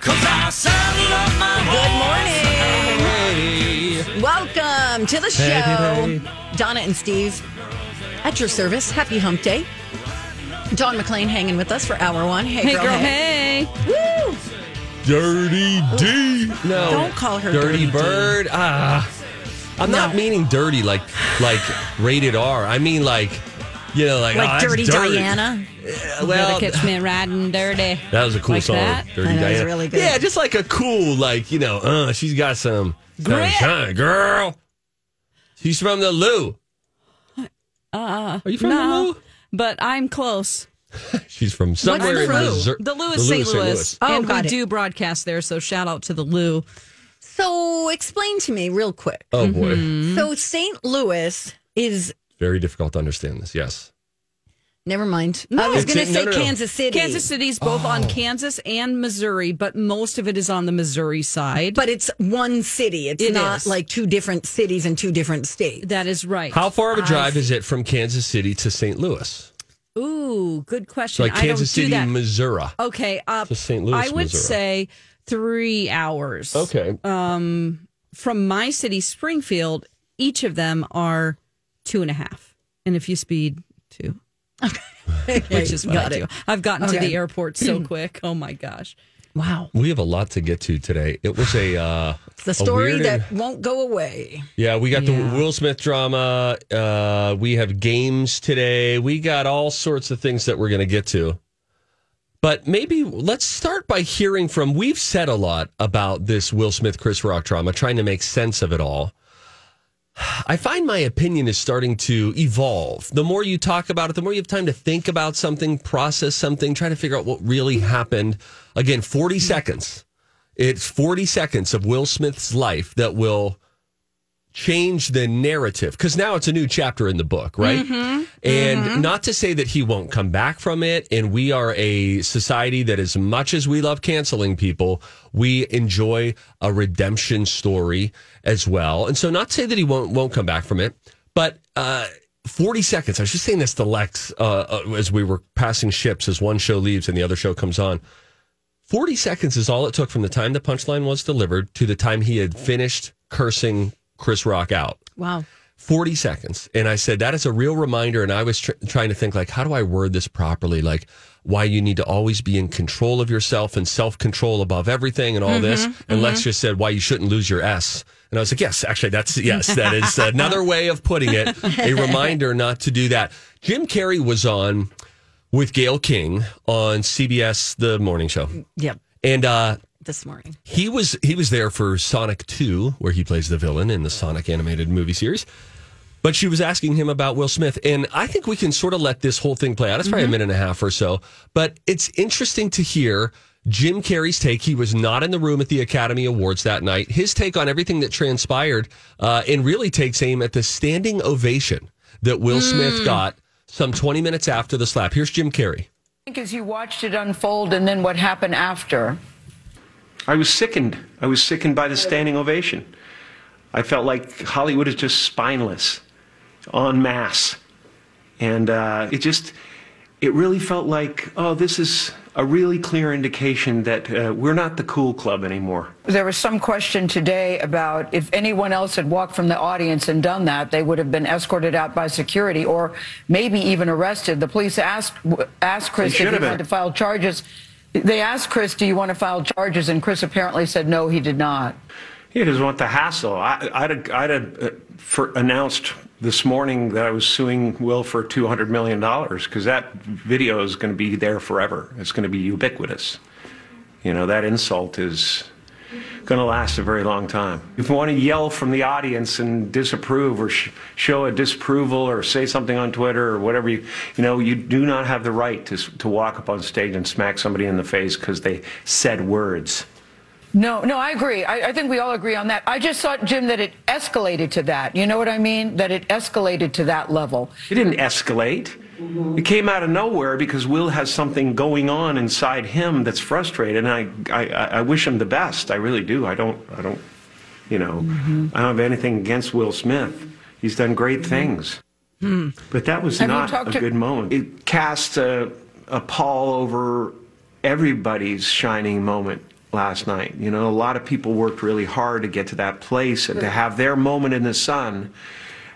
Good morning. Welcome to the show. Donna and Steve at your service. Happy hump day. Dawn McLean hanging with us for hour one. Hey, Hey, girl. girl, hey. hey. Woo! Dirty D. No. Don't call her Dirty, Dirty D. Bird. Ah. I'm not No. meaning dirty like like rated R. I mean like you know like, Like oh, that's Dirty Diana. Well, Better catch me riding dirty. that was a cool Like song. that? Dirty I know, it's Diana. really good. Yeah, just like a cool like you know. Uh, she's got some Grit. sunshine, girl. She's from the Lou. Uh, Are you from no, the Lou? But I'm close. She's from somewhere the in Lou? Missouri. The Lou is St. St. Louis. Oh, and got we it. do broadcast there, so shout out to the Lou. So explain to me real quick. Oh boy, Mm-hmm. So St. Louis is. Very difficult to understand this. Yes. Never mind. No. I was going to say no, no, no. Kansas City. Kansas City's both Oh. on Kansas and Missouri, but most of it is on the Missouri side. But it's one city. It's It not is. like two different cities in two different states. that is right. How far of a drive is it from Kansas City to St. Louis? Ooh, good question. Like I don't Kansas do City, that. Missouri. Okay, uh, To St. Louis, I would Missouri. say three hours. Okay. From my city, Springfield, each of them are two and a half. And if you speed, two. Which is what Got I it. do. I've gotten to the airport so quick. Oh my gosh. Wow. We have a lot to get to today. It was a uh, the story weird that won't go away. yeah. We got Yeah. the Will Smith drama. Uh, we have games today. We got all sorts of things that we're going to get to. But maybe let's start by hearing from. We've said a lot about this Will Smith Chris Rock drama, trying to make sense of it all. I find my opinion is starting to evolve. The more you talk about it, the more you have time to think about something, process something, try to figure out what really happened. Again, 40 seconds. It's 40 seconds of Will Smith's life that will change the narrative because now it's a new chapter in the book, right? And not to say that he won't come back from it. And we are a society that, as much as we love canceling people, we enjoy a redemption story as well. And so, not to say that he won't won't come back from it, but. uh 40 seconds. I was just saying this to Lex uh, uh, as we were passing ships as one show leaves and the other show comes on. 40 seconds is all it took from the time the punchline was delivered to the time he had finished cursing Chris Rock out. Wow. 40 seconds. And I said, that is a real reminder. And I was tr- trying to think, like, how do I word this properly? Like, why you need to always be in control of yourself and self control above everything and all this. And Lex just said, why you shouldn't lose your S. And I was like, yes, actually, that's, yes, that is another way of putting it. A reminder not to do that. Jim Carrey was on with Gayle King on CBS, the morning show. Yep. And, uh, This morning. he was he was there for Sonic 2 where he plays the villain in the Sonic animated movie series. But she was asking him about Will Smith and I think we can sort of let this whole thing play out. It's probably a minute and a half or so, but it's interesting to hear Jim Carrey's take. He was not in the room at the Academy Awards that night. His take on everything that transpired uh, and really takes aim at the standing ovation that Will Smith got some 20 minutes after the slap. Here's Jim Carrey. think as you watched it unfold and then what happened after? I was sickened. I was sickened by the standing ovation. I felt like Hollywood is just spineless, en masse. And uh, it just, it really felt like, oh, this is a really clear indication that uh, we're not the cool club anymore. There was some question today about if anyone else had walked from the audience and done that, they would have been escorted out by security or maybe even arrested. The police asked asked Chris if he wanted to file charges. They asked Chris, "Do you want to file charges?" And Chris apparently said, "No, he did not." He doesn't want the hassle. I, I'd, I'd uh, for, announced this morning that I was suing Will for $200 million because that video is going to be there forever. It's going to be ubiquitous. You know, that insult is going to last a very long time. If you want to yell from the audience and disapprove or sh- show a disapproval or say something on Twitter or whatever you, you know, you do not have the right to, to walk up on stage and smack somebody in the face because they said words. No, no, I agree. I, I think we all agree on that. I just thought, Jim, that it escalated to that. You know what I mean? That it escalated to that level. It didn't escalate. It came out of nowhere because Will has something going on inside him that's frustrated, and I, I, I wish him the best. I really do. I don't, I don't, you know, mm-hmm. I don't have anything against Will Smith. He's done great mm-hmm. things, hmm. but that was Have you not talked a to- good moment. It cast a, a pall over everybody's shining moment last night. You know, a lot of people worked really hard to get to that place and to have their moment in the sun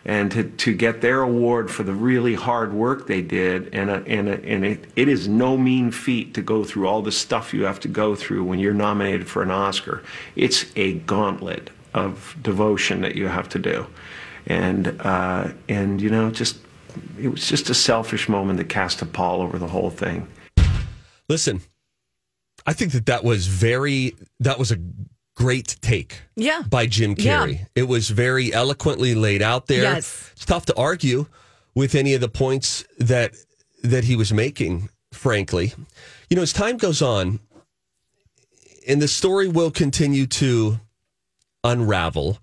and to, to get their award for the really hard work they did. And, a, and, a, and it, it is no mean feat to go through all the stuff you have to go through when you're nominated for an Oscar. It's a gauntlet of devotion that you have to do. And, uh, and you know, just it was just a selfish moment that cast a pall over the whole thing. Listen, I think that that was very, that was a great take. Yeah. By Jim Yeah. Carrey. It was very eloquently laid out there. Yes. It's tough to argue with any of the points that that he was making, frankly. You know, as time goes on, and the story will continue to unravel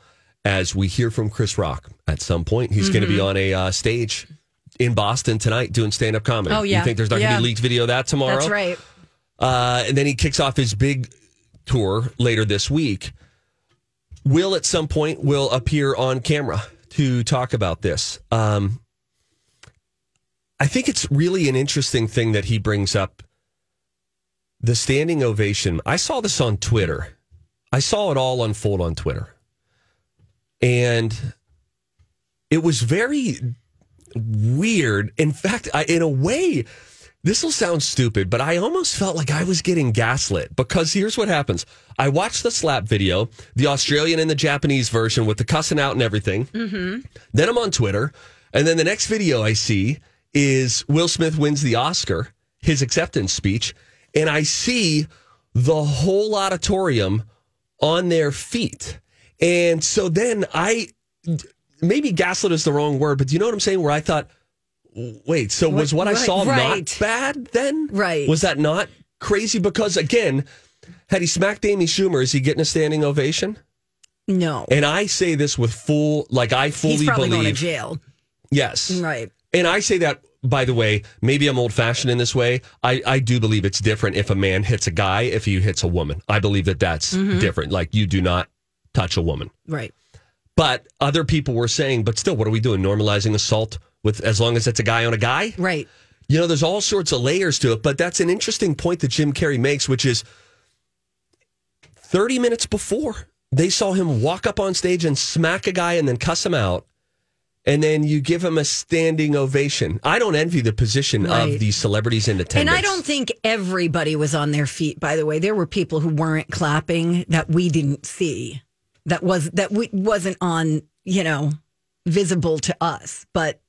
as we hear from Chris Rock at some point. He's going to Mm-hmm. be on a uh, stage in Boston tonight doing stand up comedy. Oh, yeah. You think there's not going to Yeah. be leaked video of that tomorrow? That's right. Uh, and then he kicks off his big tour later this week. Will at some point will appear on camera to talk about this. Um, I think it's really an interesting thing that he brings up the standing ovation. I saw this on Twitter. I saw it all unfold on Twitter. And it was very weird. In fact, I, in a way, this will sound stupid, but I almost felt like I was getting gaslit because here's what happens. I watched the slap video, the Australian and the Japanese version with the cussing out and everything. Mm-hmm. Then I'm on Twitter, and then the next video I see is Will Smith wins the Oscar, his acceptance speech, and I see the whole auditorium on their feet. And so then I maybe gaslit is the wrong word, but do you know what I'm saying? Where I thought, wait, so was what I saw right. not bad then? Right. Was that not crazy? Because again, had he smacked Amy Schumer, is he getting a standing ovation? No. And I say this with full, like I fully He's probably believe. going to jail. Yes. Right. And I say that, by the way, maybe I'm old fashioned in this way. I, I do believe it's different if a man hits a guy, if he hits a woman. I believe that that's Mm-hmm. different. Like you do not touch a woman. Right. But other people were saying, but still, what are we doing? Normalizing assault with as long as it's a guy on a guy? Right. You know, there's all sorts of layers to it, but that's an interesting point that Jim Carrey makes, which is 30 minutes before they saw him walk up on stage and smack a guy and then cuss him out. And then you give him a standing ovation. I don't envy the position Right. of these celebrities in attendance. And I don't think everybody was on their feet. By the way, there were people who weren't clapping that we didn't see. That was that we, wasn't on, you know, visible to us. But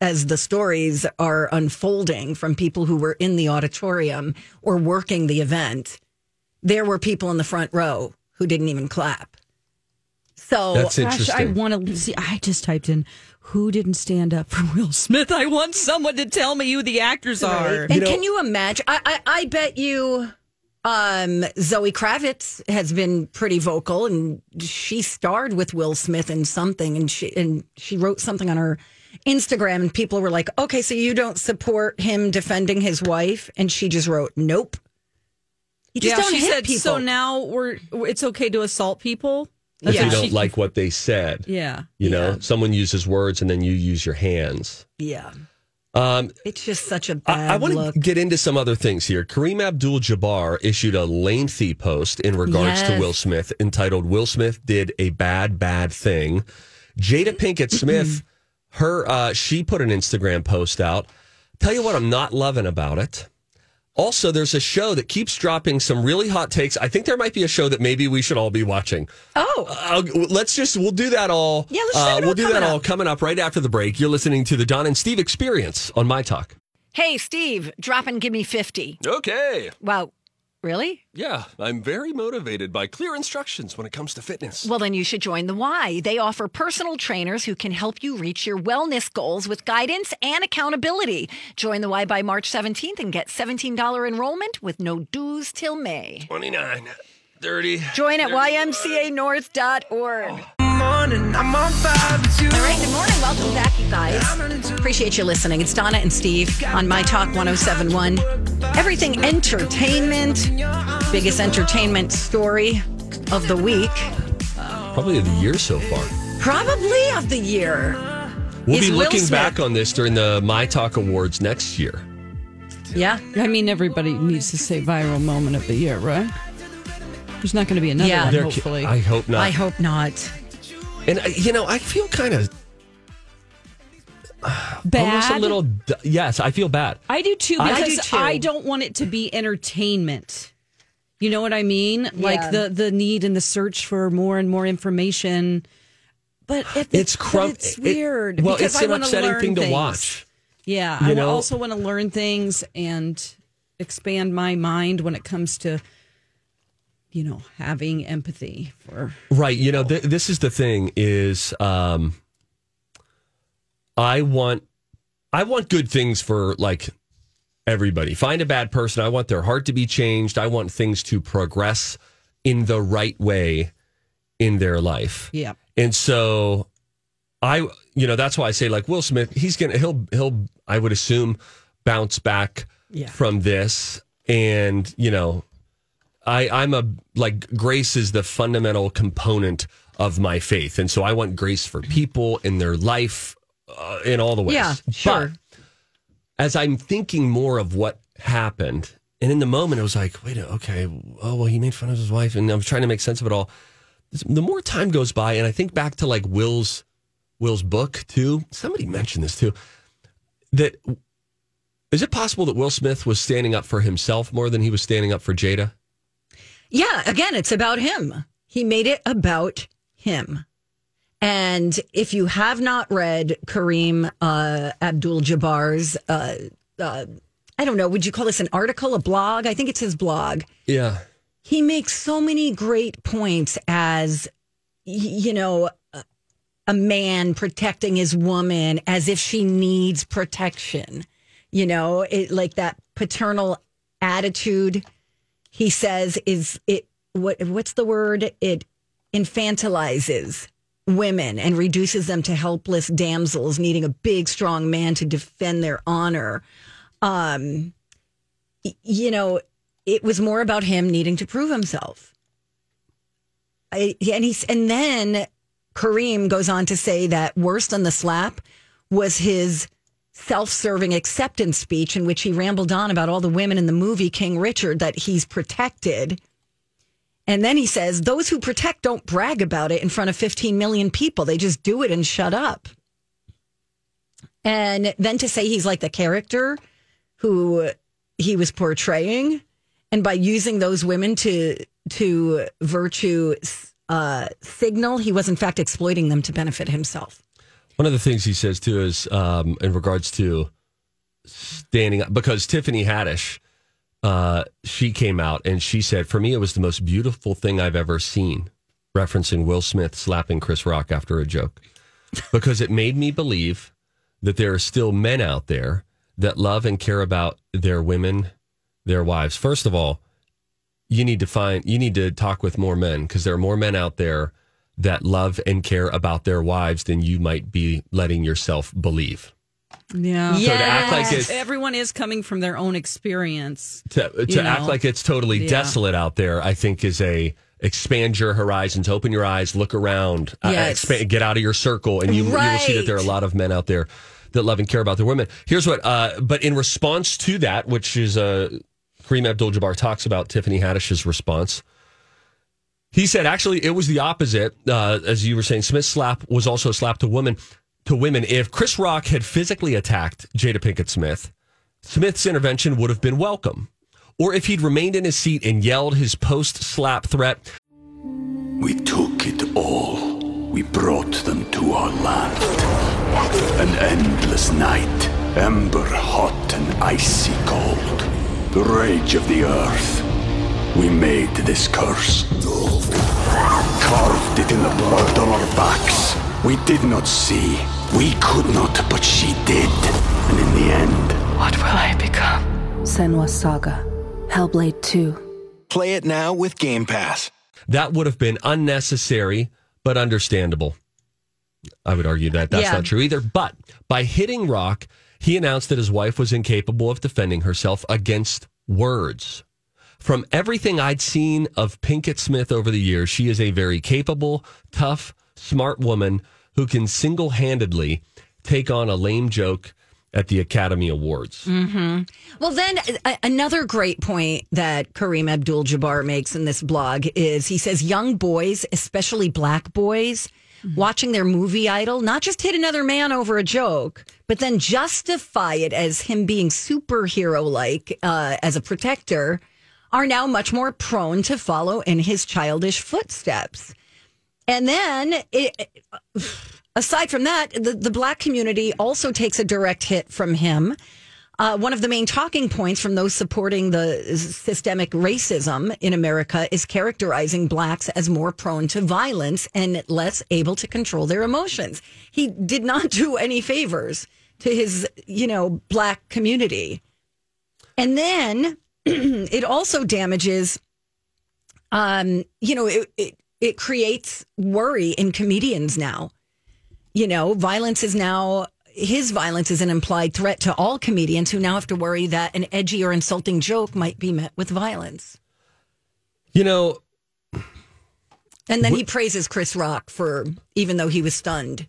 as the stories are unfolding from people who were in the auditorium or working the event, there were people in the front row who didn't even clap. So That's Gosh, I want to see. I just typed in who didn't stand up for Will Smith. I want someone to tell me who the actors are. And can you imagine? I, I, I bet you um, Zoe Kravitz has been pretty vocal, and she starred with Will Smith in something, and she and she wrote something on her Instagram, and people were like, "Okay, so you don't support him defending his wife?" And she just wrote, "Nope." You just yeah, don't she hit said. people. So now we're it's okay to assault people. if Yeah. you don't like what they said. Yeah. You know, someone uses words and then you use your hands. yeah, Um, it's just such a bad I, I want to get into some other things here. Kareem Abdul Jabbar issued a lengthy post in regards to Will Smith entitled Will Smith Did a Bad, Bad Thing. Jada Pinkett Smith, her uh, she put an Instagram post out. Tell you what I'm not loving about it. Also, there's a show that keeps dropping some really hot takes. I think there might be a show that maybe we should all be watching. Oh, Uh, let's just we'll do that all. Yeah, let's do uh, we'll do that coming all up. coming up right after the break. You're listening to the Don and Steve Experience on My Talk. hey, Steve, drop and give me 50. Okay. Wow. Really? Yeah, I'm very motivated by clear instructions when it comes to fitness. Well, then you should join the Y. They offer personal trainers who can help you reach your wellness goals with guidance and accountability. Join the Y by March 17th and get $17 enrollment with no dues till May. 29, 30. Join at ymcanorth.org. Morning, I'm on fire with you. All right, good morning. Welcome back, you guys. Appreciate you listening. It's Donna and Steve on My Talk 1071. Everything entertainment, biggest entertainment story of the week, Probably of the year so far. probably of the year. We'll be looking back on this during the My Talk Awards next year. Yeah. I mean, everybody needs to say viral moment of the year, right? There's not going to be another Yeah. one, There ca- hopefully. I hope not. I hope not. And uh, you know, I feel kind of Bad. almost a little. Yes, I feel bad. I do too I because do I, don't want it to be entertainment. You know what I mean? Yeah. Like the the need and the search for more and more information. But it, It's but crump. It's it- weird. well, because it's I an wanna upsetting learn thing to watch. Yeah, You I know? also want to learn things and expand my mind when it comes to, you know, having empathy for. Right. You know, th- this is the thing is um I want I want good things for like everybody. Find a bad person. I want their heart to be changed. I want things to progress in the right way in their life. Yeah. And so I you know, that's why I say like Will Smith, he's going to he'll he'll I would assume bounce back Yeah. from this and, you know, I I'm a like grace is the fundamental component of my faith. And so I want grace for people in their life uh, in all the ways. Yeah, sure. But as I'm thinking more of what happened, and in the moment, it was like, wait, okay, oh, well, he made fun of his wife, and I was trying to make sense of it all. The more time goes by, and I think back to like Will's Will's book too. Somebody mentioned this too. That is it possible that Will Smith was standing up for himself more than he was standing up for Jada? Yeah, again, it's about him. He made it about him. And if you have not read Kareem uh, Abdul Jabbar's, uh, uh, I don't know, would you call this an article, a blog? I think it's his blog. Yeah. He makes so many great points as, you know, a- a man protecting his woman as if she needs protection. You know, it, like that paternal attitude he says is it what what's the word? It infantilizes women and reduces them to helpless damsels needing a big strong man to defend their honor. Um you know it was more about him needing to prove himself. I, and he's and then Kareem goes on to say that worse than the slap was his self-serving acceptance speech in which he rambled on about all the women in the movie King Richard that he's protected. And then he says, those who protect don't brag about it in front of 15 million people. They just do it and shut up. And then to say he's like the character who he was portraying, and by using those women to to virtue uh, signal, he was in fact exploiting them to benefit himself. One of the things he says too is um, in regards to standing up because Tiffany Haddish, uh, she came out and she said, "For me, it was the most beautiful thing I've ever seen." Referencing Will Smith slapping Chris Rock after a joke, because it made me believe that there are still men out there that love and care about their women, their wives. First of all, you need to find you need to talk with more men because there are more men out there that love and care about their wives than you might be letting yourself believe. Yeah. So to act like it's Everyone is coming from their own experience. to, to act know. like it's totally Yeah. desolate out there, I think is a expand your horizons, open your eyes, look around, uh, expand, get out of your circle, and you, you will see that there are a lot of men out there that love and care about their women. Here's what, uh, but in response to that, which is uh, Kareem Abdul-Jabbar talks about Tiffany Haddish's response. He said, actually, it was the opposite. Uh, as you were saying, Smith's slap was also a slap to women. To women, if Chris Rock had physically attacked Jada Pinkett Smith, Smith's intervention would have been welcome. or if he'd remained in his seat and yelled his post slap threat. We took it all. We brought them to our land. An endless night, ember hot and icy cold. The rage of the earth. We made this curse. Carved it in the blood on our backs. We did not see. We could not, but she did. And in the end, What will I become? Senua's Saga. Hellblade 2. Play it now with Game Pass. That would have been unnecessary, but understandable. I would argue that that's Yeah. not true either. But by hitting Rock, he announced that his wife was incapable of defending herself against words. From everything I'd seen of Pinkett Smith over the years, she is a very capable, tough, smart woman who can single handedly take on a lame joke at the Academy Awards. Well, then a- another great point that Kareem Abdul Jabbar makes in this blog is he says young boys, especially black boys, watching their movie idol, not just hit another man over a joke, but then justify it as him being superhero like uh, as a protector, are now much more prone to follow in his childish footsteps. And then, it, aside from that, the, the black community also takes a direct hit from him. Uh, one of the main talking points from those supporting the systemic racism in America is characterizing blacks as more prone to violence and less able to control their emotions. He did not do any favors to his, you know, black community. And then it also damages um, you know, it, it it creates worry in comedians now. You know, violence is now his violence is an implied threat to all comedians who now have to worry that an edgy or insulting joke might be met with violence. You know, And then he praises Chris Rock for even though he was stunned,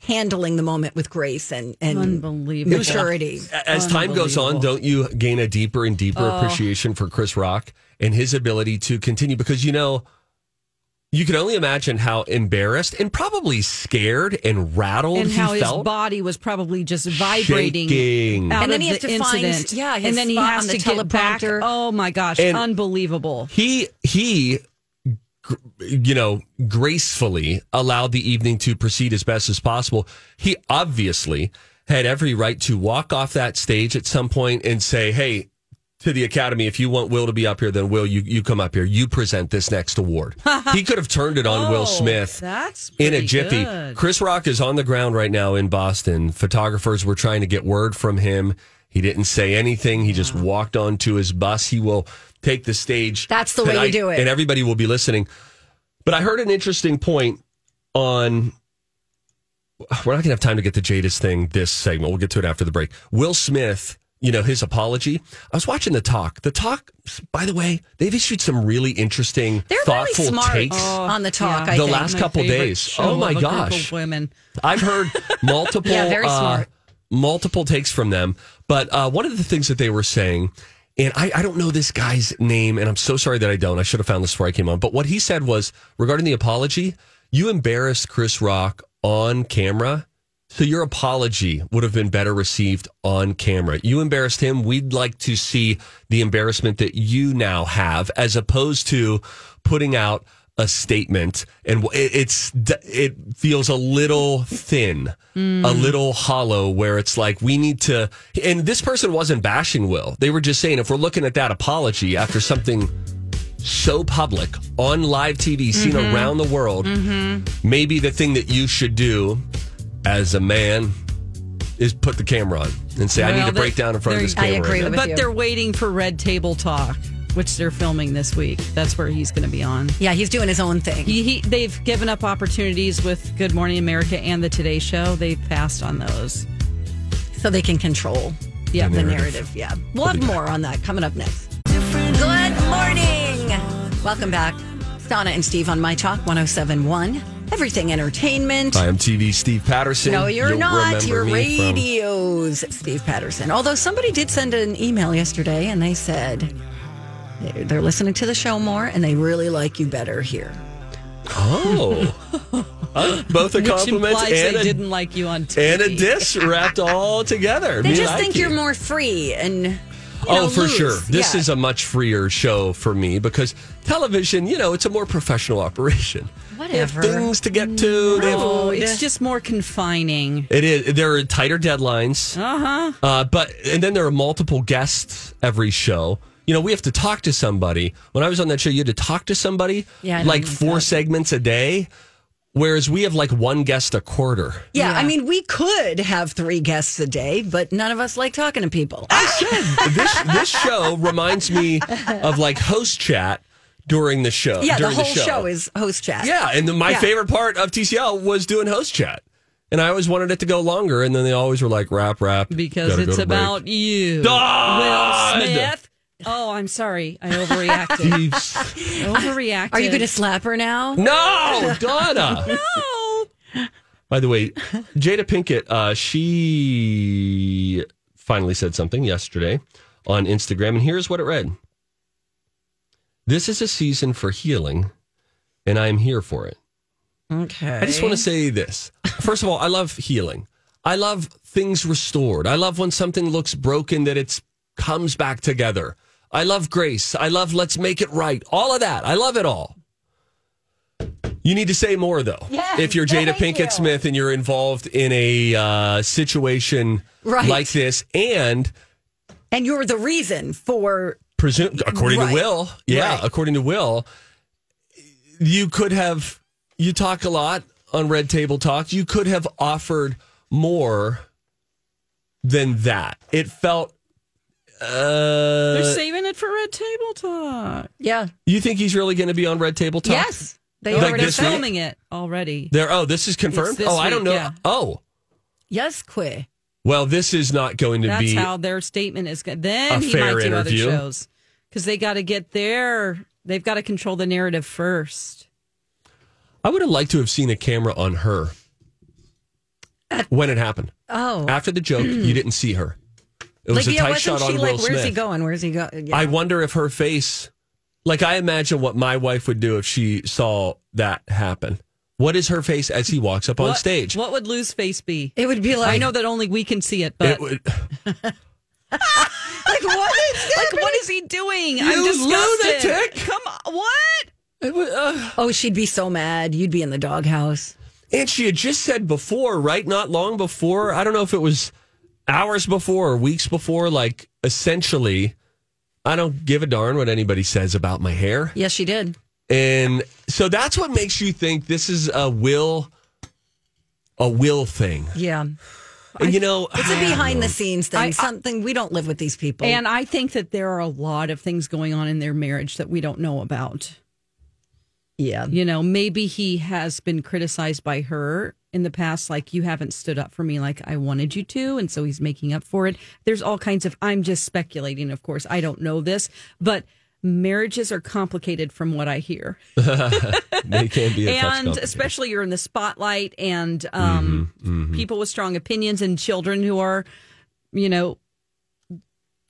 handling the moment with grace and and Unbelievable. maturity. as time goes on, don't you gain a deeper and deeper Oh. appreciation for Chris Rock and his ability to continue? Because you know, you can only imagine how embarrassed and probably scared and rattled and he how his felt. body was probably just vibrating Shaking. out And then of he has the to find- incident. yeah, his and then he spot has on the to get back. teleprompter. Oh my gosh, And- unbelievable! he he gr- you know gracefully allowed the evening to proceed as best as possible he obviously had every right to walk off that stage at some point and say hey to the academy if you want will to be up here then will you you come up here you present this next award he could have turned it on will Oh, smith That's in a jiffy. good. Chris Rock is on the ground right now in Boston. Photographers were trying to get word from him. He didn't say anything. He just walked onto his bus. He will take the stage. That's the way you do it. And everybody will be listening. But I heard an interesting point on. We're not going to have time to get to Jada's thing this segment. We'll get to it after the break. Will Smith, you know, his apology. I was watching the talk. The talk, by the way, they've issued some really interesting, They're thoughtful really smart takes. on the talk. Yeah. I The think. last My couple days. show Oh, my of a group gosh. of women. I've heard multiple, Yeah, very uh, smart. multiple takes from them. But uh, one of the things that they were saying, and I, I don't know this guy's name, and I'm so sorry that I don't. I should have found this before I came on. But what he said was regarding the apology, you embarrassed Chris Rock on camera. So your apology would have been better received on camera. You embarrassed him. We'd like to see the embarrassment that you now have, as opposed to putting out a statement. And it- it's it feels a little thin, hmm. a little hollow, where it's like we need to. And this person wasn't bashing Will. They were just saying if we're looking at that apology after something so public on live TV, seen mm-hmm. around the world, mm-hmm. maybe the thing that you should do as a man is put the camera on and say, I need to break down in front of they're- this I camera. agree again." with But you. they're waiting for Red Table Talk, which they're filming this week. That's where he's going to be on. Yeah, he's doing his own thing. He, he, they've given up opportunities with Good Morning America and the Today Show. They've passed on those. so they can control Yeah, the narrative. narrative. Yeah. We'll have more on that coming up next. Good morning. Welcome back. Donna and Steve on My Talk 1071. Everything Entertainment. I am TV Steve Patterson. No, you're You'll not. You're me from- radios, Steve Patterson. Although somebody did send an email yesterday and they said they're- listening to the show more and they really like you better here. Oh. Uh, both a compliment and they a, didn't like you on TV. and a diss wrapped all together. They Me just like think you. you're more free and oh, know, for loose. sure. This Yeah. is a much freer show for me because television, you know, it's a more professional operation. They have Whatever. things to get to. They have, Oh, it's just more confining. it is. There are tighter deadlines. Uh-huh. Uh, but and then there are multiple guests every show. You know, we have to talk to somebody. When I was on that show, you had to talk to somebody Yeah, like four that. segments a day, whereas we have like one guest a quarter. Yeah, I mean, we could have three guests a day, but none of us like talking to people. I said this this show reminds me of like host chat during the show. yeah, the during whole show. show. is host chat. Yeah, and the, my Yeah. favorite part of TCL was doing host chat. And I always wanted it to go longer, and then they always were like, wrap, wrap. Because gotta go it's to break." about you. God! Will Smith. Oh, I'm sorry. I overreacted. Thieves. overreacted. Are you going to slap her now? no, Donna. No. By the way, Jada Pinkett, uh, she finally said something yesterday on Instagram, and here's what it read This is a season for healing, and I am here for it. Okay. I just want to say this. First of all, I love healing. I love things restored. I love when something looks broken that it comes back together. I love grace. I love let's make it right. All of that. I love it all. You need to say more though. Yes, if you're Jada Pinkett you. Smith and you're involved in a uh, situation Right. like this, and And you're the reason for. presume according Right. to Will, yeah, Right. according to Will, you could have you talk a lot on Red Table Talk. You could have offered more than that. It felt. They're Uh, saving it for Red Table Talk. Yeah. you think he's really going to be on Red Table Talk? Yes. They Like already this said. week? filming it already. There. Oh, this is confirmed. This Oh, I don't know. yeah. Oh, Yes, Quay. well, this is not going to That's be. how their statement is. Go- then a he fair might do interview. other shows because they got to get their. They've got to control the narrative first. I would have liked to have seen a camera on her when it happened. Oh. After the joke, you didn't see her. It was like, a yeah, tight wasn't shot she on like, Will where's Smith. he going? Where's he going? Yeah. I wonder if her face, like I imagine what my wife would do if she saw that happen. What is her face as he walks up on What- stage? What would Lou's face be? it would be like, I know that only we can see it, but It would, like, what is like, what is he doing? You I'm disgusted. lunatic. Come on, what? it would, uh, Oh, she'd be so mad. You'd be in the doghouse. and she had just said before, right? Not long before. I don't know if it was hours before or weeks before. Like essentially, I don't give a darn what anybody says about my hair. Yes, she did. And so that's what makes you think this is a will, a will thing. Yeah. And you know, It's a behind the scenes thing. I- I- something we don't live with these people. And I think that there are a lot of things going on in their marriage that we don't know about. yeah. You know, maybe he has been criticized by her in the past, like, you haven't stood up for me like I wanted you to. And so he's making up for it. There's all kinds of, I'm just speculating, of course. I don't know this, but marriages are complicated from what I hear. they can be a and complicated. especially you're in the spotlight and um, Mm-hmm, people with strong opinions and children who are, you know,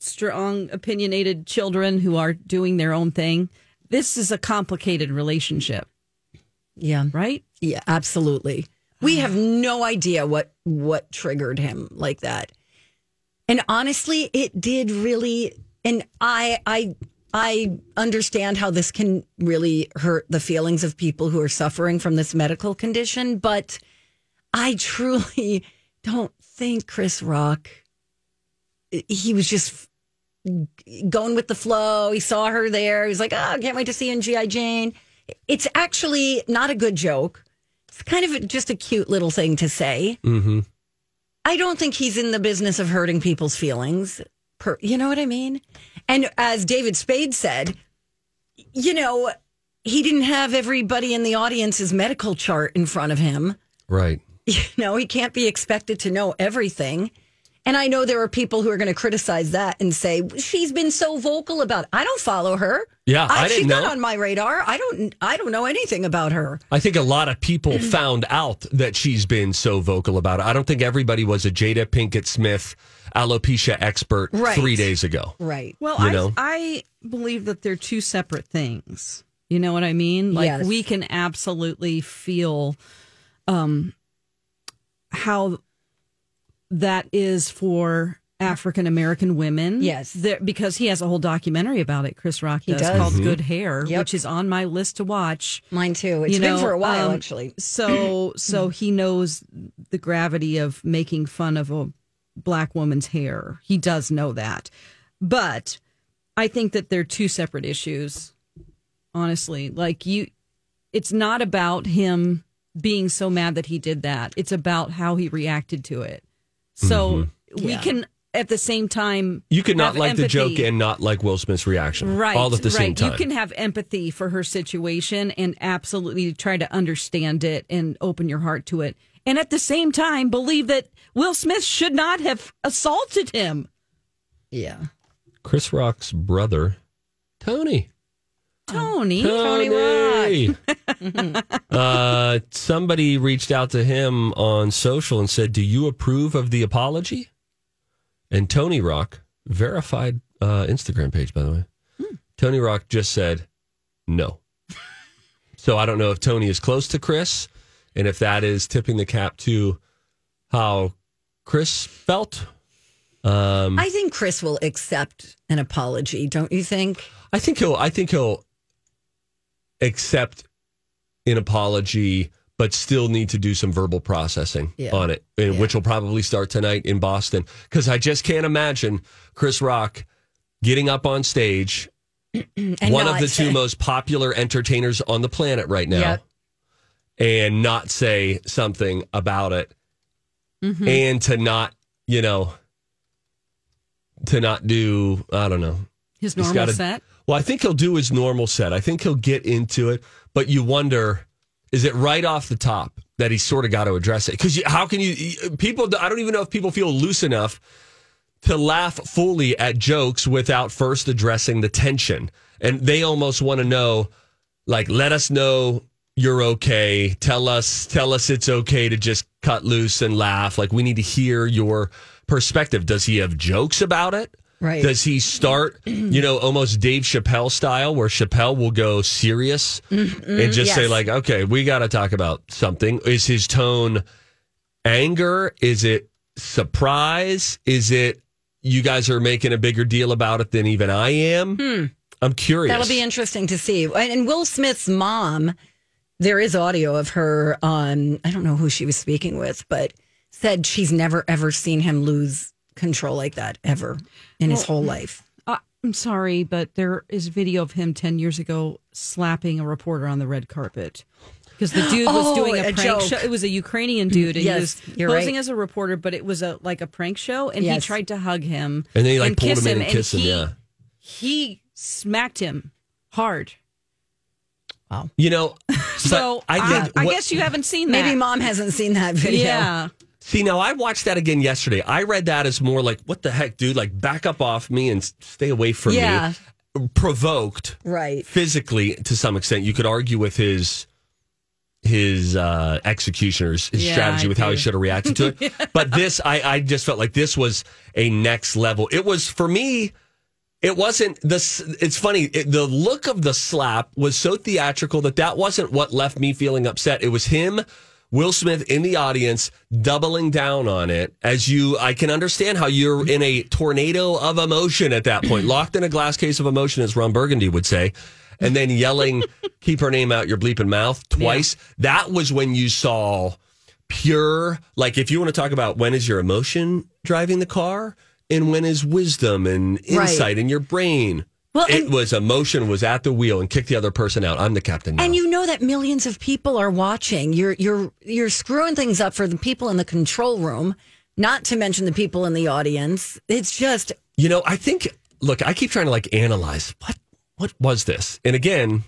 strong opinionated children who are doing their own thing. This is a complicated relationship, Yeah. right? Yeah, absolutely. We have no idea what what triggered him like that. And honestly, it did really and I I I understand how this can really hurt the feelings of people who are suffering from this medical condition, but I truly don't think Chris Rock he was just going with the flow. He saw her there. He was like, "Oh, can't wait to see you in GI Jane." It's actually not a good joke. It's kind of just a cute little thing to say. Mm-hmm. I don't think he's in the business of hurting people's feelings. Per, you know what I mean? And as David Spade said, you know, he didn't have everybody in the audience's medical chart in front of him. right. You know, he can't be expected to know everything. And I know there are people who are going to criticize that and say she's been so vocal about. It. I don't follow her. Yeah, I she's didn't not know. on my radar. I don't. I don't know anything about her. I think a lot of people Mm-hmm. found out that she's been so vocal about it. I don't think everybody was a Jada Pinkett Smith alopecia expert Right. three days ago. Right. Well, You I, know? I believe that they're two separate things. You know what I mean? Like Yes. we can absolutely feel um how that is for African American women. Yes. There- because he has a whole documentary about it, Chris Rock He does, does. called Mhm. Good Hair, Yep. which is on my list to watch. Mine too. It's You been know, for a while, um, actually. So so he knows the gravity of making fun of a black woman's hair. He does know that. But I think that they're two separate issues. Honestly, like you it's not about him being so mad that he did that. It's about how he reacted to it. So mm-hmm. we Yeah. can at the same time You could not have like the joke and not like Will Smith's reaction. Right. All at the right. same time. You can have empathy for her situation and absolutely try to understand it and open your heart to it. And at the same time, believe that Will Smith should not have assaulted him. Yeah. Chris Rock's brother, Tony. Tony. Tony uh, somebody reached out to him on social and said, "Do you approve of the apology?" And Tony Rock, verified uh, Instagram page, by the way, Tony Rock just said, "No." so I don't know if Tony is close to Chris, and if that is tipping the cap to how Chris felt. Um, I think Chris will accept an apology, don't you think? I think he'll. I think he'll accept an apology, but still need to do some verbal processing Yeah. on it, and which will probably start tonight in Boston. Because I just can't imagine Chris Rock getting up on stage, one of the two most popular entertainers on the planet right now, Yep. and not say something about it, Mm-hmm. and to not, you know, to not do. I don't know. His normal gotta- set. Well, I think he'll do his normal set. I think he'll get into it, but you wonder, is it right off the top that he sort of got to address it? Because how can you, people, I don't even know if people feel loose enough to laugh fully at jokes without first addressing the tension. And they almost want to know, like, let us know you're okay. Tell us, tell us it's okay to just cut loose and laugh. Like, we need to hear your perspective. Does he have jokes about it? Right. Does he start, you know, almost Dave Chappelle style, where Chappelle will go serious mm-hmm. and just say, like, okay, we got to talk about something? Is his tone anger? Is it surprise? Is it you guys are making a bigger deal about it than even I am? Hmm. I'm curious. That'll be interesting to see. And Will Smith's mom, there is audio of her on, I don't know who she was speaking with, but said she's never ever seen him lose control like that ever in his whole life. Uh, I'm sorry, but there is video of him 10 years ago slapping a reporter on the red carpet. Because the dude was Oh, doing a, a prank joke. show. It was a Ukrainian dude, and Yes, he was posing right. as a reporter, but it was a like a prank show, and he tried to hug him and then he like pulled kiss him in and kissed him. he, Yeah. he smacked him hard. Wow, you know, So but I, think I what- guess you haven't seen that. Maybe mom hasn't seen that video. Yeah. See, now I watched that again yesterday. I read that as more like, what the heck, dude? Like, back up off me and stay away from Yeah. me. Provoked Right. physically to some extent. You could argue with his his uh executioner's his Yeah, strategy I with how he should have reacted to it. But this I, I just felt like this was a next level. It was for me, it wasn't this it's funny, it, the look of the slap was so theatrical that that wasn't what left me feeling upset. It was him Will Smith in the audience doubling down on it as you I can understand how you're in a tornado of emotion at that point, locked in a glass case of emotion as Ron Burgundy would say, and then yelling keep her name out your bleeping mouth twice. That was when you saw pure like if you want to talk about when is your emotion driving the car and when is wisdom and Right. insight in your brain. Well, it and- was emotion was at the wheel and kicked the other person out. I'm the captain now. And you know that millions of people are watching. You're you're you're screwing things up for the people in the control room, not to mention the people in the audience. It's just You know, I think. Look, I keep trying to like analyze what what was this, and again,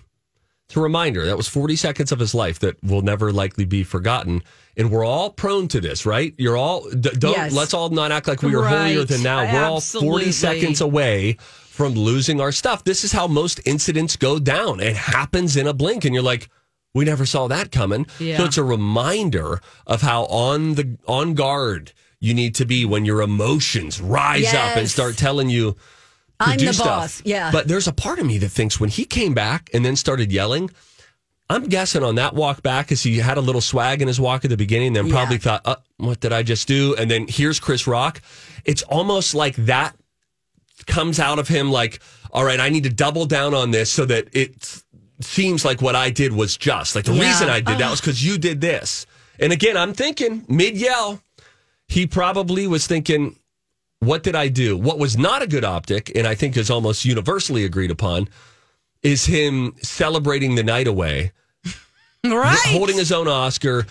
it's a reminder that was forty seconds of his life that will never likely be forgotten, and we're all prone to this, right? You're all d- don't Yes. let's all not act like we are Right. holier than now. We're all forty seconds away from losing our stuff. This is how most incidents go down. It happens in a blink, and you're like. We never saw that coming. So it's a reminder of how on the on guard you need to be when your emotions rise up and start telling you I'm do the stuff. boss. Yeah. But there's a part of me that thinks when he came back and then started yelling, I'm guessing on that walk back, because he had a little swag in his walk at the beginning, then probably thought, uh, what did I just do? And then here's Chris Rock. It's almost like that comes out of him like, all right, I need to double down on this so that it seems like what I did was just. Like the Yeah. reason I did that was because you did this. And again, I'm thinking mid yell, he probably was thinking, what did I do? What was not a good optic, and I think is almost universally agreed upon, is him celebrating the night away. Right. Holding his own Oscar,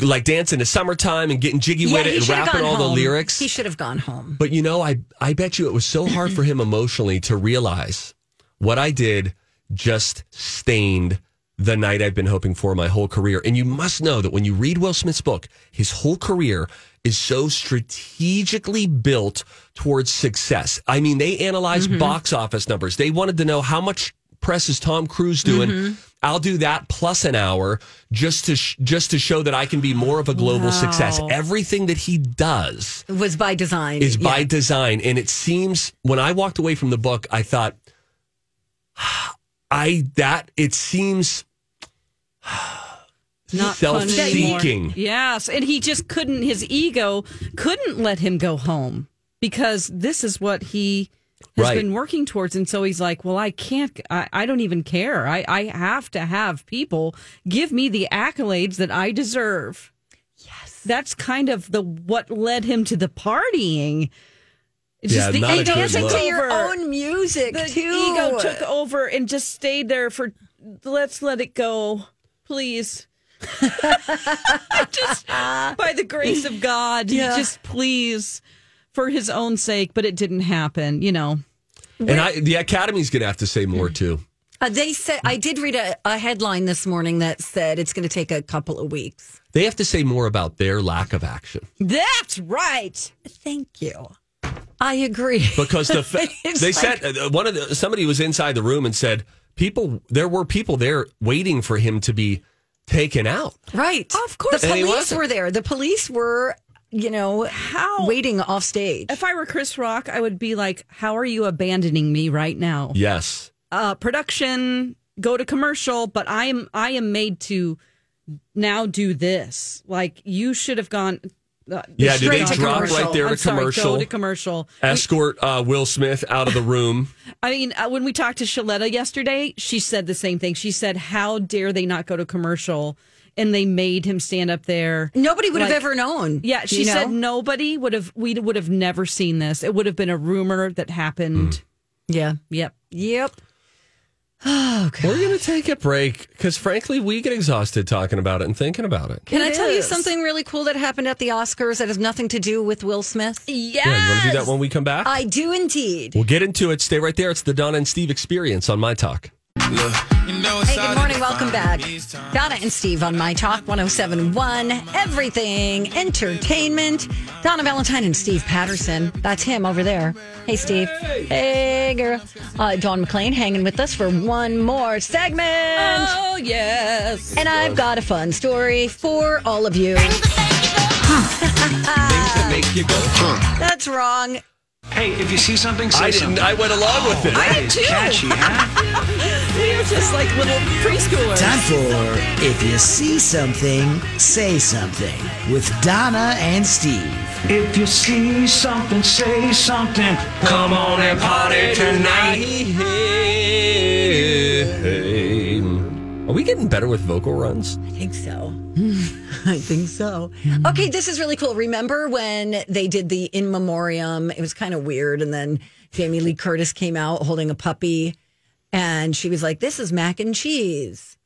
like dancing to summertime and getting jiggy with it and rapping all the lyrics. He should have gone home. But you know, I I bet you it was so hard for him emotionally to realize what I did just stained the night I've been hoping for my whole career. And you must know that when you read Will Smith's book, his whole career is so strategically built towards success. I mean, they analyzed mm-hmm. box office numbers. They wanted to know how much press is Tom Cruise doing. Mm-hmm. I'll do that plus an hour just to sh- just to show that I can be more of a global success. Everything that he does was by design. is by Yeah. design. And it seems when I walked away from the book, I thought, I that it seems Not self-seeking. Yes, and he just couldn't. His ego couldn't let him go home because this is what he has Right. been working towards, and so he's like, "Well, I can't. I, I don't even care. I, I have to have people give me the accolades that I deserve." Yes, that's kind of the what led him to the partying. It's Yeah, not a And good dancing to your own music the too. ego took over and just stayed there for. Let's let it go, please. just by the grace of God, Yeah. just please, for his own sake. But it didn't happen, you know. and I the Academy's gonna have to say more too. Uh, they said I did read a, a headline this morning that said it's going to take a couple of weeks. They have to say more about their lack of action. That's right. Thank you. I agree. because the fa- It's they like- said uh, one of the somebody was inside the room and said people there were people there waiting for him to be taken out. Right. Of course. The And he police wasn't. were there. The police were, you know, How- waiting off stage. If I were Chris Rock, I would be like, "How are you abandoning me right now?" Yes. uh, production, go to commercial, but I am I am made to now do this. Like you should have gone. Uh, Yeah, did they straight to drop commercial. right there to I'm sorry, commercial? Go to commercial. Escort uh, Will Smith out of the room. I mean, uh, when we talked to Shaletta yesterday, she said the same thing. She said, "How dare they not go to commercial?" And they made him stand up there. Nobody would have ever known. Yeah, she you know? said nobody would have. We would have never seen this. It would have been a rumor that happened. Hmm. Yeah. Yep. Yep. Oh, God. We're going to take a break because, frankly, we get exhausted talking about it and thinking about it. Can I It tell you something really cool that happened at the Oscars that has nothing to do with Will Smith? Yes. Yeah, you want to do that when we come back? I do indeed. we'll get into it. Stay right there. It's the Donna and Steve experience on My Talk. Hey, good morning. Welcome back. Donna and Steve on My Talk 1071. Everything Entertainment. Donna Valentine and Steve Patterson. That's him over there. Hey, Steve. Hey, girl. Uh, Dawn McLean hanging with us for one more segment. Oh yes. And I've got a fun story for all of you. Things that make you go, huh? That's wrong. Hey, if you see something, say I didn't. something. I went along with it. Oh, that is catchy, huh? We're just like little preschoolers. Time for If You See Something, Say Something with Donna and Steve. if you see something, say something. Come on and party tonight. Are we getting better with vocal runs? I think so. I think so. Mm-hmm. Okay, this is really cool. Remember when they did the in memoriam? It was kind of weird. And then Jamie Lee Curtis came out holding a puppy and she was like, This is mac and cheese.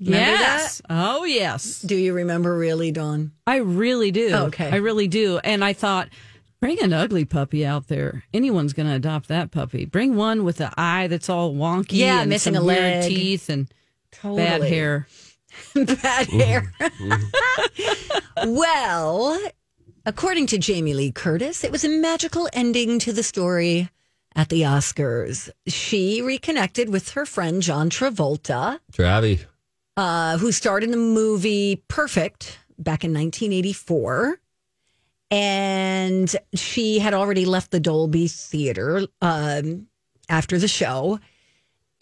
Remember yes. Oh yes. Do you remember really, Dawn? I really do. Oh, okay. I really do. And I thought, bring an ugly puppy out there. Anyone's going to adopt that puppy. Bring one with an eye that's all wonky. Yeah, and missing some a leg. teeth and bad hair. Bad hair. well, according to Jamie Lee Curtis, it was a magical ending to the story at the Oscars. She reconnected with her friend John Travolta. Travi. uh, who starred in the movie Perfect back in 1984. And she had already left the Dolby Theater um, after the show.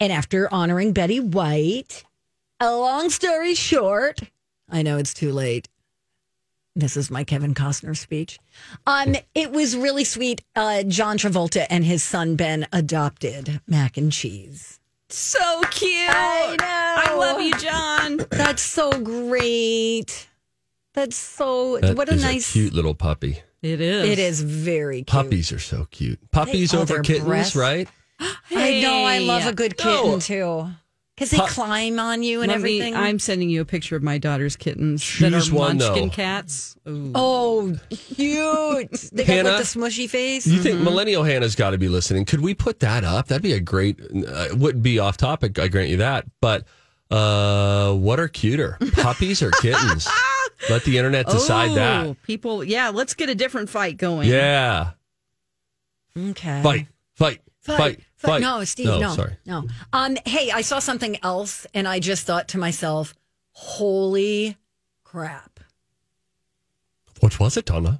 And after honoring Betty White, a long story short, I know it's too late. This is my Kevin Costner speech. Um, it was really sweet. Uh, John Travolta and his son Ben adopted mac and cheese. So cute. I know. I love you, John. That's so great. That's so That what a is nice. cute little puppy. It is. It is very cute. Puppies are so cute. Puppies oh, over their kittens, breasts. right? I know. I love a good kitten No. too, because they Pu- climb on you and Let me- everything. I'm sending you a picture of my daughter's kittens that are one, munchkin though. cats. Ooh. oh, cute! They got Hannah? like the smushy face. You think millennial Hannah's got to be listening? Could we put that up? That'd be a great. Uh, it wouldn't be off topic. I grant you that. But uh, what are cuter, puppies or kittens? Let the internet decide Oh, that. People, yeah, let's get a different fight going. Yeah, Okay. fight, fight, fight, fight. No, Steve. No, No, sorry. No. Um. Hey, I saw something else, and I just thought to myself, "Holy crap!" What was it, Donna?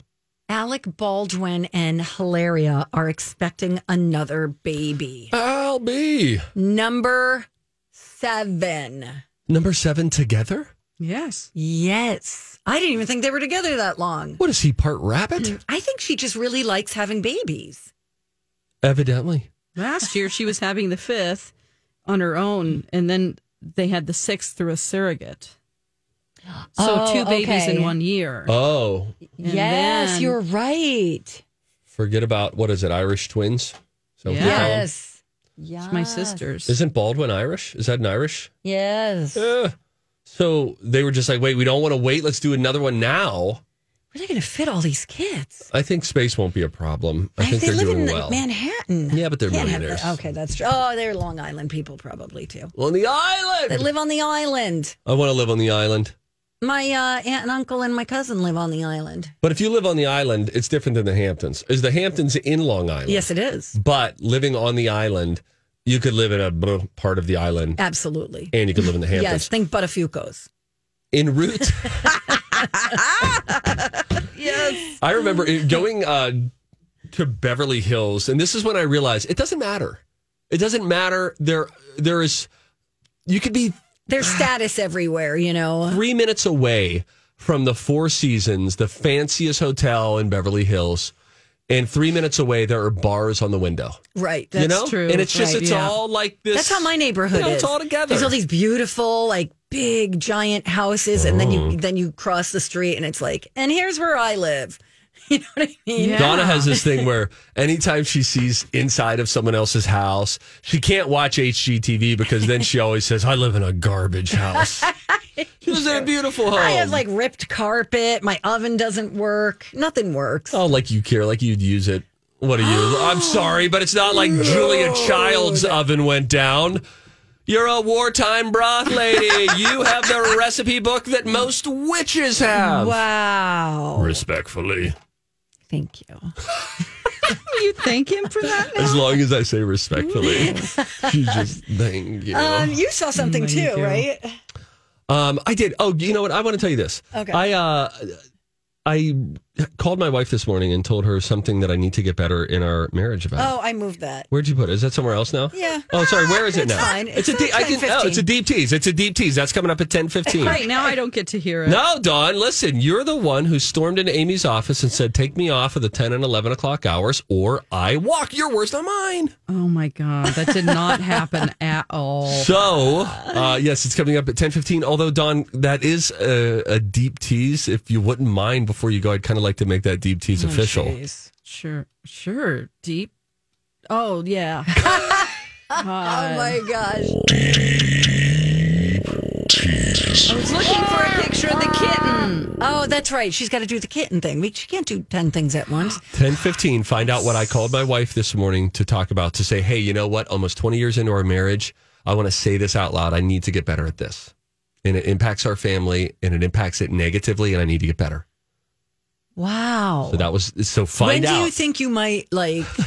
Alec Baldwin and Hilaria are expecting another baby. I'll be Number seven. number seven together. Yes. Yes. I didn't even think they were together that long. What is he? Part rabbit? I think she just really likes having babies. Evidently. Last year she was having the fifth on her own, and then they had the sixth through a surrogate. So Oh, two babies okay. in one year. Oh, yes, then- you're right. forget about what is it? Irish twins. So Yeah. Yes. Yeah. my sisters. Isn't Baldwin Irish? Is that an Irish? Yes. Yeah. So they were just like, wait, we don't want to wait. Let's do another one now. Where are they going to fit all these kids? I think space won't be a problem. I think they they're live doing in well. Manhattan. Yeah, but they're Can't have millionaires. that. Okay, that's true. Oh, they're Long Island people probably too. On the island. They live on the island. I want to live on the island. My uh, aunt and uncle and my cousin live on the island. But if you live on the island, it's different than the Hamptons. Is the Hamptons in Long Island? Yes, it is. But living on the island, you could live in a part of the island Absolutely. and you could live in the Hamptons. Yes, think Buttafuoco's. En route, Yes. I remember it- going uh, to Beverly Hills, and this is when I realized it doesn't matter. It doesn't matter. There, there is. You could be There's status everywhere, you know. three minutes away from the Four Seasons, the fanciest hotel in Beverly Hills, and three minutes away there are bars on the window. Right. you That's know, true. and it's just Right, it's yeah. all like this. That's how my neighborhood you know, is. It's all together. There's all these beautiful, like big, giant houses, and then you mm. then you cross the street, and it's like, and here's where I live. You know what I mean? Yeah. Donna has this thing where anytime she sees inside of someone else's house, she can't watch HGTV because then she always says, I live in a garbage house. she lives in a beautiful home. I have like ripped carpet. My oven doesn't work. Nothing works. Oh, like you care, like you'd use it. What are you? I'm sorry, but it's not like Julia Child's oven went down. You're a wartime broth lady. you have the recipe book that most witches have. Wow. Respectfully. Thank you. you thank him for that? As long as I say respectfully. She's just thank you. Um, you saw something Thank too, you. right? Um, I did. Oh, you know what? I want to tell you this. Okay. I uh, I called my wife this morning and told her something that I need to get better in our marriage about. Oh, I moved that. Where'd you put it? Is that somewhere else now? Yeah. Oh, sorry. Where is it It's now? fine. It's, It's a deep. at I can. Oh, it's a deep tease. It's a deep tease. That's coming up at ten fifteen. Right now, I don't get to hear it. No, Dawn, listen, you're the one who stormed into Amy's office and said, Take me off of the 10 and 11 o'clock hours or I walk. You're worse than mine. Oh my god, that did not happen at all. So, uh, yes, it's coming up at 10:15. Although Dawn, that is a, a deep tease. If you wouldn't mind before you go, I'd kind of like to make that deep tease official. Sure, sure, deep. Oh yeah. Oh my gosh. I was looking for a picture of the kitten. Oh, that's right. She's got to do the kitten thing. We- She can't do 10 things at once. 10:15. Find out what I called my wife this morning to talk about. To say, hey, you know what? Almost 20 years into our marriage, I want to say this out loud. I need to get better at this, and it impacts our family, and it impacts it negatively, and I need to get better. Wow. So that was so. find when Find do out. you think you might like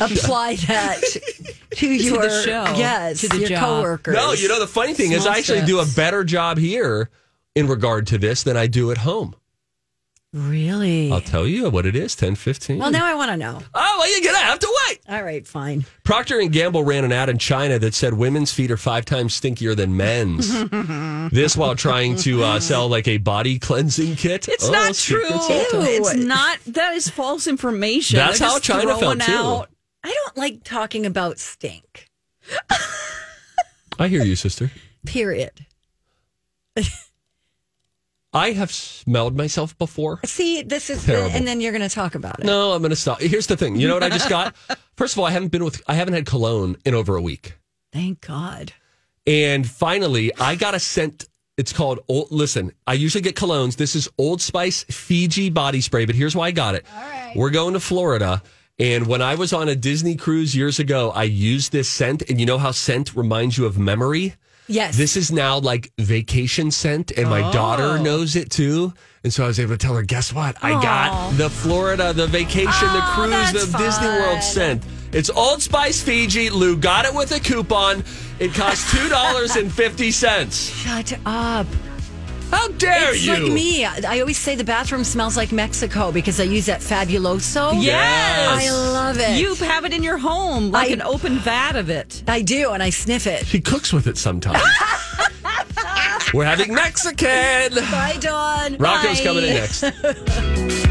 apply that to your the show, yes, to the your job. coworkers? No, you know the funny thing is, Small I actually do a better job here in regard to this than I do at home. Really? I'll tell you what it is. Ten fifteen. well, now I want to know. oh, well, you're gonna have to wait. All right, fine. Procter and Gamble ran an ad in China that said women's feet are five times stinkier than men's. this while trying to uh, sell like a body cleansing kit. It's Oh, not true. It's not. That is false information. That's They're how China felt, too. out- I don't like talking about stink. I hear you, sister. Period. I have smelled myself before. See, this is, Terrible. and then you're going to talk about it. No, I'm going to stop. Here's the thing. You know what I just got? First of all, I haven't been with, I haven't had cologne in over a week. Thank God. And finally, I got a scent. It's called Old. Listen, I usually get colognes. This is Old Spice Fiji body spray, but here's why I got it. All right. We're going to Florida. And when I was on a Disney cruise years ago, I used this scent. And you know how scent reminds you of memory? Yes. This is now like vacation scent, and my daughter oh. knows it too. And so I was able to tell her, guess what? I got the Florida, the vacation, the Oh, cruise, that's the Disney World scent. It's Old Spice Fiji. Lou got it with a coupon. It costs two dollars and fifty cents. Shut up. How dare it's you? like me. I always say the bathroom smells like Mexico because I use that Fabuloso. Yes. I love it. You have it in your home, like I- an open vat of it. I do, and I sniff it. She cooks with it sometimes. We're having Mexican. Bye, Dawn. Rocco's Bye. coming in next.